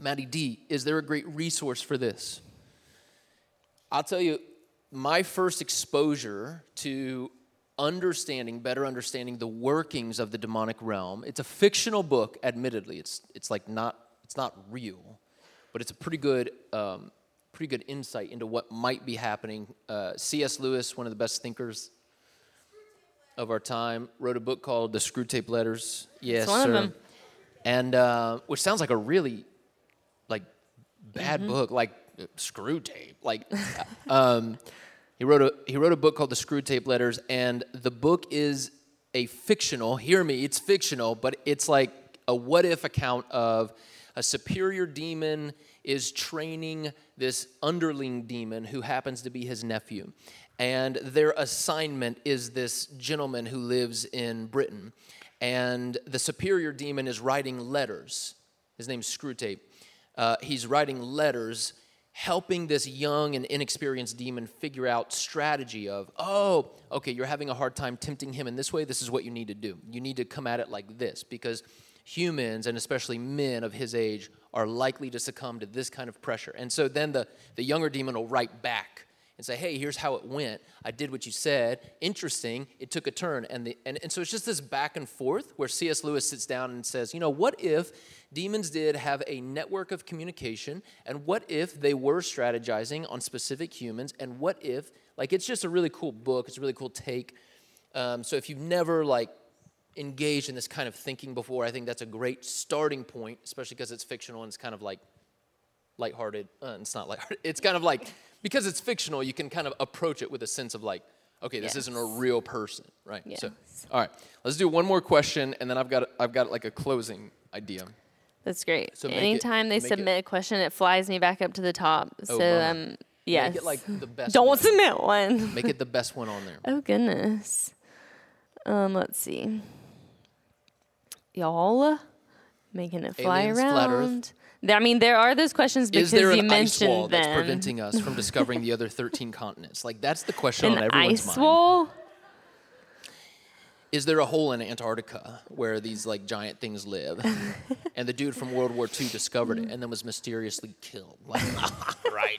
Maddie D, is there a great resource for this? I'll tell you, my first exposure to understanding, better understanding the workings of the demonic realm. It's a fictional book, admittedly. It's it's like not it's not real, but it's a pretty good um, pretty good insight into what might be happening. Uh, C.S. Lewis, one of the best thinkers of our time, wrote a book called The Screwtape Letters. Yes, sir. And uh, which sounds like a really like bad mm-hmm. book, like Screwtape, like. um, he wrote a he wrote a book called The Screwtape Letters, and the book is a fictional. Hear me, it's fictional, but it's like a what if account of a superior demon is training this underling demon who happens to be his nephew. And their assignment is this gentleman who lives in Britain. And the superior demon is writing letters. His name's Screwtape. Uh, he's writing letters helping this young and inexperienced demon figure out strategy of oh okay you're having a hard time tempting him in this way. This is what you need to do. You need to come at it like this because humans and especially men of his age are likely to succumb to this kind of pressure. And so then the, the younger demon will write back and say hey here's how it went i did what you said interesting it took a turn and, the, and, and so it's just this back and forth where cs lewis sits down and says you know what if demons did have a network of communication. And what if they were strategizing on specific humans? And what if, like, it's just a really cool book. It's a really cool take. Um, so if you've never, like, engaged in this kind of thinking before, I think that's a great starting point, especially because it's fictional and it's kind of like lighthearted. Uh, it's not lighthearted. It's kind of like, because it's fictional, you can kind of approach it with a sense of like, okay, this yes. isn't a real person, right? Yes. So, all right, let's do one more question, and then I've got I've got like a closing idea. That's great. So Anytime it, they submit it, a question, it flies me back up to the top. Oh, so um, yes. Make it like the best. Don't one. submit one. Make it the best one on there. Oh goodness. Um, let's see. Y'all, Making it fly Aliens, around. I mean, there are those questions because Is there you an ice wall mentioned that's preventing us from discovering the other 13 continents? Like, that's the question on An everyone's ice mind. wall? Is there a hole in Antarctica where these like giant things live? and the dude from World War II discovered it and then was mysteriously killed. Like, right.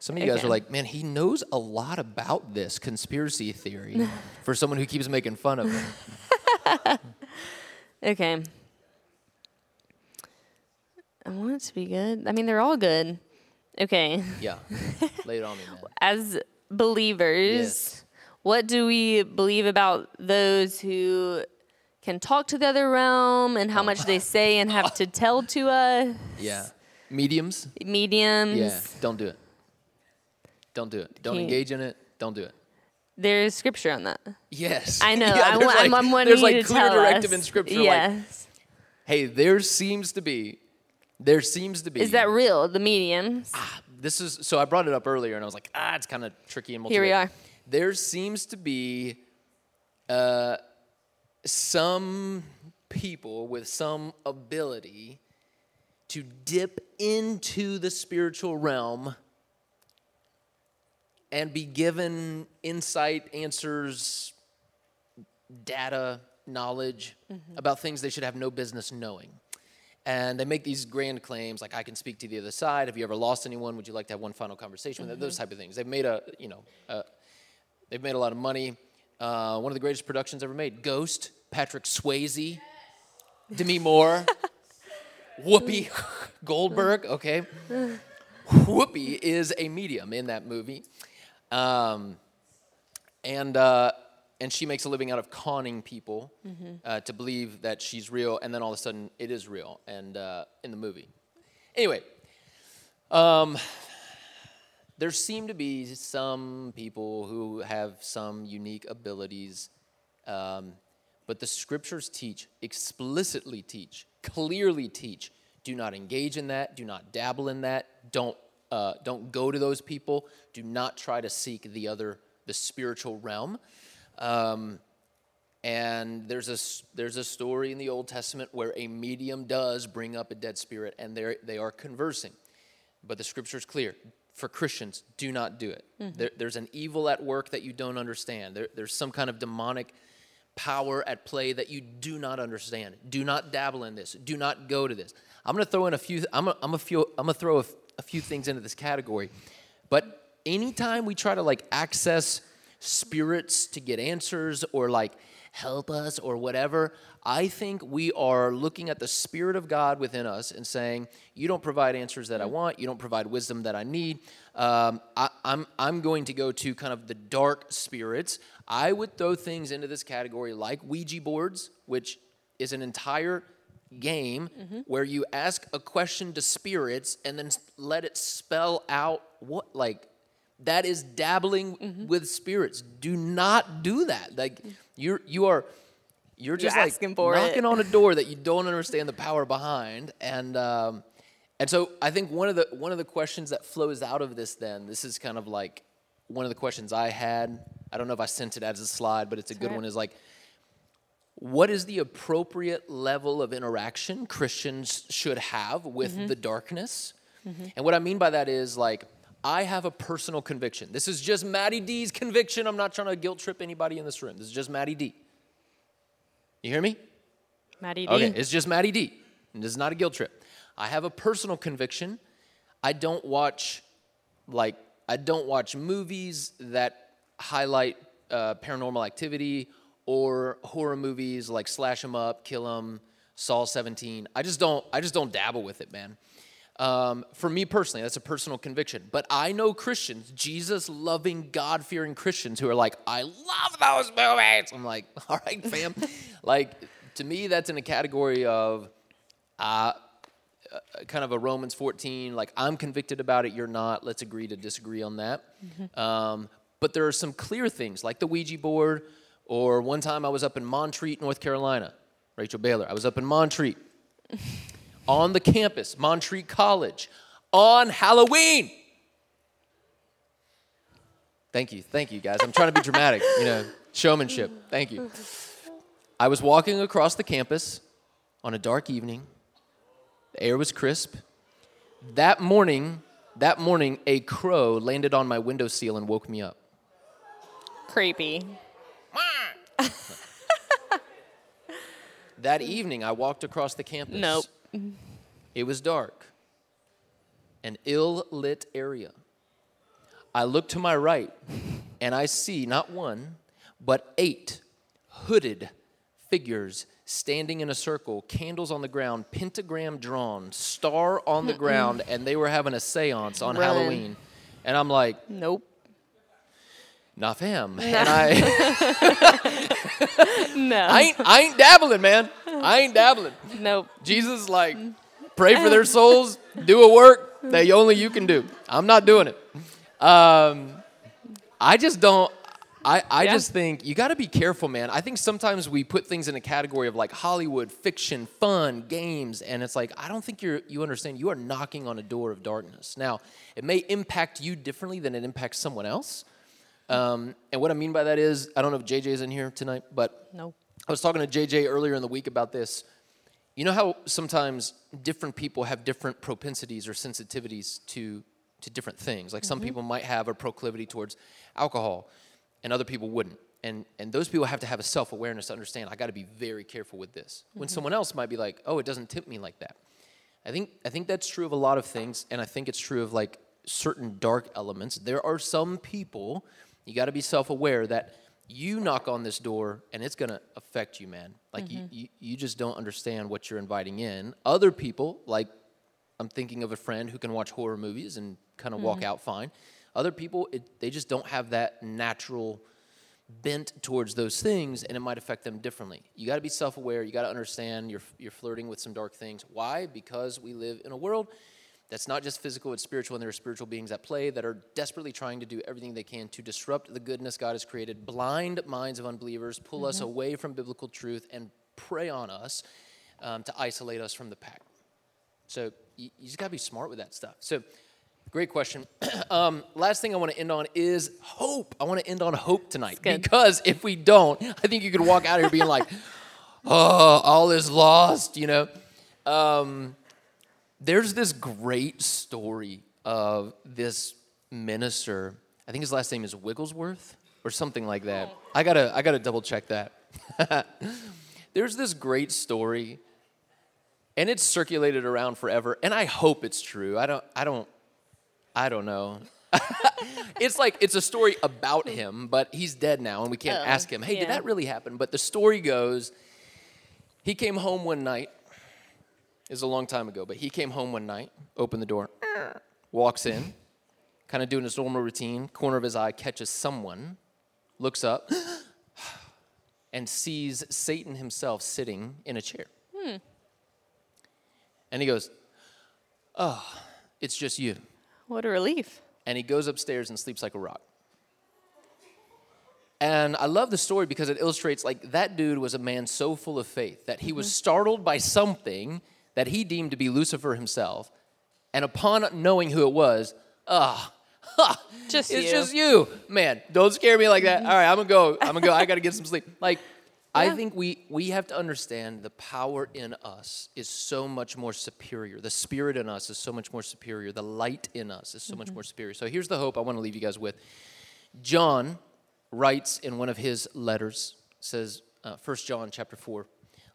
Some of you guys are like, man, he knows a lot about this conspiracy theory for someone who keeps making fun of him. Okay. I want it to be good. I mean, they're all good. Okay. Yeah. Lay it on me, man. As believers, Yes. what do we believe about those who can talk to the other realm and how Oh. much they say and have to tell to us? Yeah. Mediums? Mediums. Yeah. Don't do it. Don't do it. Don't Can't- engage in it. Don't do it. There's scripture on that. Yes. I know. Yeah, I I'm, like- I'm wanting There's like to clear tell directive us. in scripture. Like, Yes. hey, there seems to be, there seems to be. Is that real? The mediums. This is so I brought it up earlier, and I was like, ah, it's kind of tricky and. Here we are. There seems to be uh, some people with some ability to dip into the spiritual realm and be given insight, answers, data, knowledge about things they should have no business knowing. And they make these grand claims like, I can speak to the other side. Have you ever lost anyone? Would you like to have one final conversation with them? Those type of things. They've made a, you know, uh, they've made a lot of money. Uh, one of the greatest productions ever made Ghost, Patrick Swayze, Demi Moore, Whoopi Goldberg, okay? Whoopi is a medium in that movie. Um, and uh, and she makes a living out of conning people uh, to believe that she's real, and then all of a sudden it is real, and uh, in the movie. Anyway, um, there seem to be some people who have some unique abilities, um, but the scriptures teach, explicitly teach, clearly teach. Do not engage in that. Do not dabble in that. Don't uh, don't go to those people. Do not try to seek the other, the spiritual realm. Um, and there's a there's a story in the Old Testament where a medium does bring up a dead spirit, and they they are conversing. But the scripture is clear for Christians: do not do it. There, there's an evil at work that you don't understand. There, there's some kind of demonic power at play that you do not understand. Do not dabble in this. Do not go to this. I'm going to throw in a few. I'm going I'm to I'm to throw a few things into this category. But anytime we try to like access spirits to get answers or like help us or whatever, I think we are looking at the Spirit of God within us and saying, You don't provide answers that I want. You don't provide wisdom that I need. Um, I, I'm, I'm going to go to kind of the dark spirits. I would throw things into this category like Ouija boards, which is an entire game where you ask a question to spirits and then let it spell out what like that is dabbling mm-hmm. with spirits. Do not do that. Like you're you are you're just like asking for it. knocking on a door that you don't understand the power behind. And um and so i think one of the one of the questions that flows out of this then this is kind of like one of the questions i had. I don't know if i sent it as a slide but it's a good right. one is like what is the appropriate level of interaction Christians should have with mm-hmm. the darkness? Mm-hmm. And what I mean by that is like, I have a personal conviction. This is just Maddie D's conviction. I'm not trying to guilt trip anybody in this room. This is just Maddie D. You hear me? Maddie D. Okay, it's just Maddie D. And this is not a guilt trip. I have a personal conviction. I don't watch like I don't watch movies that highlight uh, paranormal activity or horror movies like Slash 'Em Up, Kill 'Em, Saw 17. I just don't. I just don't dabble with it, man. Um, for me personally, that's a personal conviction. But I know Christians, Jesus loving, God fearing Christians who are like, I love those movies. I'm like, all right, fam. like, to me, that's in a category of uh, uh, kind of a Romans 14, like, I'm convicted about it, you're not. Let's agree to disagree on that. Um, but there are some clear things, like the Ouija board, or one time I was up in Montreat, North Carolina. Rachel Baylor. I was up in Montreat on the campus, Montreat College, on Halloween. Thank you, thank you, guys. I'm trying to be dramatic, you know, showmanship. Thank you. I was walking across the campus on a dark evening. The air was crisp. That morning, that morning, a crow landed on my windowsill and woke me up. Creepy. That evening, I walked across the campus. Nope. It was dark, an ill lit area. I look to my right, and I see not one, but eight hooded figures standing in a circle, candles on the ground, pentagram drawn, star on the ground, and they were having a seance on Run. Halloween. And I'm like, Nope. nah, fam. And I, No. I, ain't, I ain't dabbling, man. I ain't dabbling. nope. Jesus, like, mm. pray for their um. souls, do a work mm. that only you can do. I'm not doing it. Um, I just don't. I, I Yeah. just think you got to be careful, man. I think sometimes we put things in a category of like Hollywood, fiction, fun, games, and it's like I don't think you're you understand. You are knocking on a door of darkness. Now, it may impact you differently than it impacts someone else. Um, and what I mean by that is, I don't know if JJ's in here tonight, but Nope. I was talking to JJ earlier in the week about this. You know how sometimes different people have different propensities or sensitivities to to different things. Like some people might have a proclivity towards alcohol, and other people wouldn't. And and those people have to have a self awareness to understand. I got to be very careful with this. When someone else might be like, "Oh, it doesn't tempt me like that." I think I think that's true of a lot of things, and I think it's true of like certain dark elements. There are some people you got to be self-aware that you knock on this door and it's gonna affect you, man. Like you, mm-hmm. you you just don't understand what you're inviting in. Other people, like I'm thinking of a friend who can watch horror movies and kind of walk mm-hmm. out fine. Other people, it, they just don't have that natural bent towards those things and it might affect them differently. You got to be self-aware, you got to understand you're you're flirting with some dark things. Why? Because we live in a world that's not just physical, it's spiritual and there are spiritual beings at play that are desperately trying to do everything they can to disrupt the goodness God has created, blind minds of unbelievers, pull us away from biblical truth and prey on us um, to isolate us from the pack. So you, you just got to be smart with that stuff. So Great question. um, last thing I want to end on is hope. I want to end on hope tonight because if we don't, I think you could walk out of here being like, "Oh, all is lost," you know. Um, there's this great story of this minister. I think his last name is Wigglesworth or something like that. I gotta, I gotta double check that. there's this great story and it's circulated around forever and i hope it's true i don't i don't i don't know it's like it's a story about him but he's dead now and we can't Oh, ask him hey did that really happen but the story goes he came home one night it was a long time ago but he came home one night opened the door uh. walks in kind of doing his normal routine corner of his eye catches someone looks up and sees satan himself sitting in a chair hmm. and he goes, Oh, it's just you. What a relief. And he goes upstairs and sleeps like a rock. And I love the story because it illustrates like that dude was a man so full of faith that he was mm-hmm. startled by something that he deemed to be Lucifer himself. And upon knowing who it was, ah, Just it's you. just you. Man, don't scare me like that. All right, I'm gonna go. I'm gonna go. I gotta get some sleep. Like, I think we we have to understand the power in us is so much more superior. The spirit in us is so much more superior. The light in us is so much more superior. So here's the hope I want to leave you guys with. John writes in one of his letters, says, uh, 1 John chapter 4,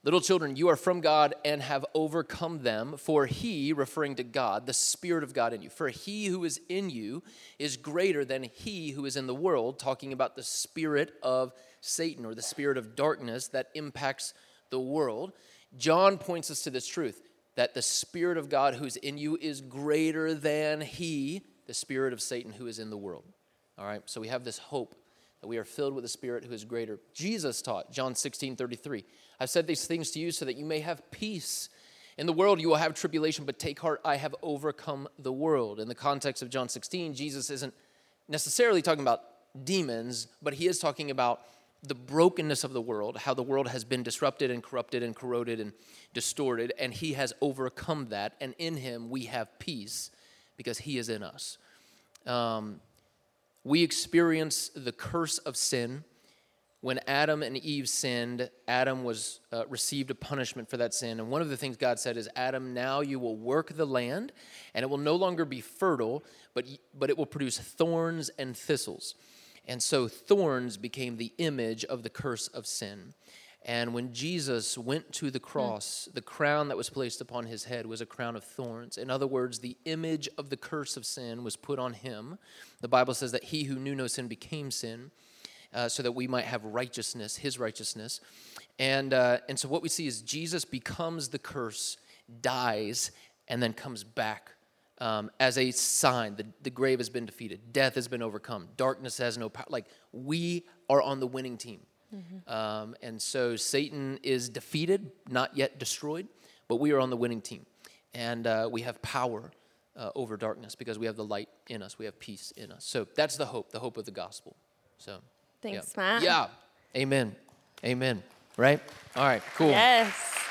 Little children, you are from God and have overcome them, for he, referring to God, the Spirit of God in you, for he who is in you is greater than he who is in the world, talking about the spirit of Satan or the spirit of darkness that impacts the world. John points us to this truth that the Spirit of God who's in you is greater than he, the spirit of Satan who is in the world. All right, so we have this hope that we are filled with the Spirit who is greater. Jesus taught, John 16 33, I've said these things to you so that you may have peace. In the world you will have tribulation, but take heart, I have overcome the world. In the context of John 16, Jesus isn't necessarily talking about demons, but he is talking about the brokenness of the world, how the world has been disrupted and corrupted and corroded and distorted, and he has overcome that. And in him we have peace because he is in us. Um, we experience the curse of sin when Adam and Eve sinned, Adam was uh, received a punishment for that sin. And one of the things God said is, Adam, now you will work the land, and it will no longer be fertile, but but it will produce thorns and thistles. And so thorns became the image of the curse of sin. And when Jesus went to the cross, mm. the crown that was placed upon his head was a crown of thorns. In other words, the image of the curse of sin was put on him. The Bible says that he who knew no sin became sin. Uh, so that we might have righteousness, his righteousness. And, uh, and so what we see is Jesus becomes the curse, dies, and then comes back um, as a sign. The, the grave has been defeated, death has been overcome, darkness has no power. Like we are on the winning team. Mm-hmm. Um, and so Satan is defeated, not yet destroyed, but we are on the winning team. And uh, we have power uh, over darkness because we have the light in us, we have peace in us. So that's the hope, the hope of the gospel. So, thanks, yeah. Matt. Yeah. Amen. Amen. Right? All right, cool. Yes.